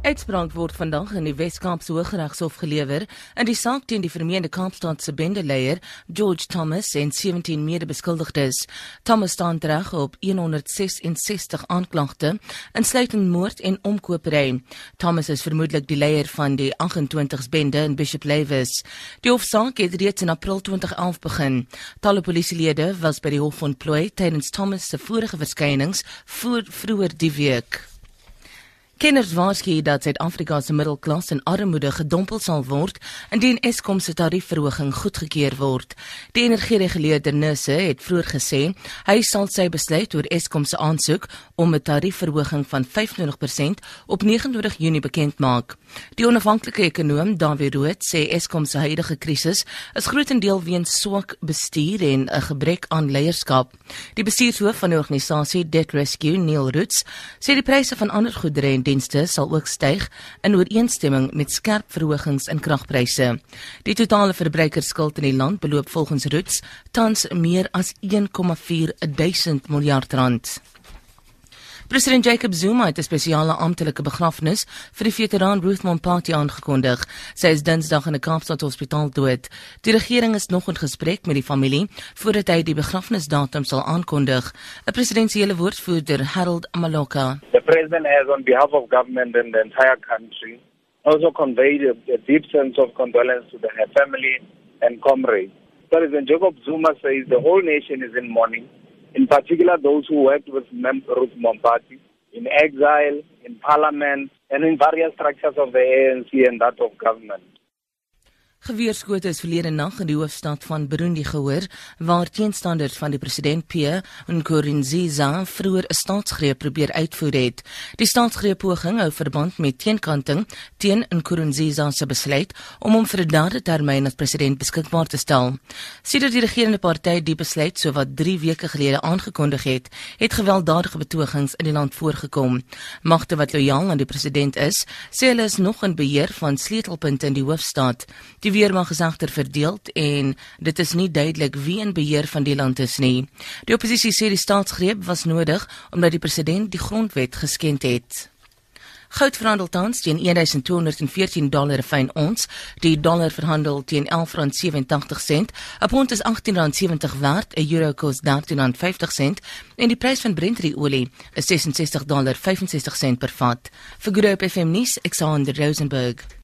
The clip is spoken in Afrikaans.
Uitspraak word vandag in die Wes-Kaapse Hooggeregshof gelewer in die saak teen die vermeende Kaapstadse bendeleier George Thomas en 17 mede-beskuldigdes. Thomas staan reg op 166 aanklagte, insluitend moord en omkopery. Thomas is vermoedelik die leier van die 28s bende in Bishop Lavis. Die hofsaak het reeds in April 2011 begin. Talle polisielede was by die hof ontplooi tydens Thomas se vorige verskynings voor vroeër die week. Kenners waarsku dat Suid-Afrika se middelklas in armoede gedompel sal word indien Eskom se tariefverhoging goedgekeur word. Die energiereguleerder NERSA het vroeër gesê hy sal sy besluit oor Eskom se aansoek om 'n tariefverhoging van 25% op 29 Junie bekend maak. Die onafhanklike ekonom Dawie Rood sê Eskom se huidige krisis is grootendeels weens swak bestuur en 'n gebrek aan leierskap. Die bestuurshoof van die organisasie Debt Rescue, Neil Roots, sê die pryse van ander goedere en dienste sal ook styg in ooreenstemming met skerp verhogings in kragpryse. Die totale verbruikerskuld in die land beloop volgens Roots tans meer as 1,4 duisend miljard rand. President Jacob Zuma het 'n spesiale amptelike begrafnis vir die veteraan Ruth Mompati aangekondig. Sy is Dinsdag in 'n Kaapstad hospitaal dood. Die regering is nog in gesprek met die familie voordat hy die begrafnisdatum sal aankondig. 'n Presidensiële woordvoerder, Harold Amaloka. The president has on behalf of government and the entire country also conveyed a, a deep sense of condolence to the, her family and comrades. President Jacob Zuma says the whole nation is in mourning in particular those who worked with Mem Ruth Mompati in exile, in parliament, and in various structures of the ANC and that of government. Geweerskote is verlede nag in die hoofstad van Burundi gehoor waar teenstanders van die president Pierre Nkurunziza vroeër 'n staatsgreep probeer uitvoer het. Die staatsgreep poging hou verband met teenkanting teen Nkurunziza se besluit om hom vir 'n derde termyn as president beskikbaar te stel. Sedert die regerende party die besluit sowat 3 weke gelede aangekondig het, het gewelddadige betogings in die land voorgekom. Magte wat lojaal aan die president is, sê hulle is nog in beheer van sleutelpunte in die hoofstad. Die Die weermag is agter verdeeld en dit is nie duidelik wie in beheer van die land is nie. Die oppositie sê die staatsgreep was nodig omdat die president die grondwet geskend het. Goud verhandel tans teen 1214 dollar fyn ons. Die dollar verhandel teen 11.87 sent. 'n Pond is 18.70 werd. 'n Euro kos 13.50 sent en die prys van Brent olie is 66 dollar 65 sent per vat. Vir Groep FM nuus, Alexander Rosenburg.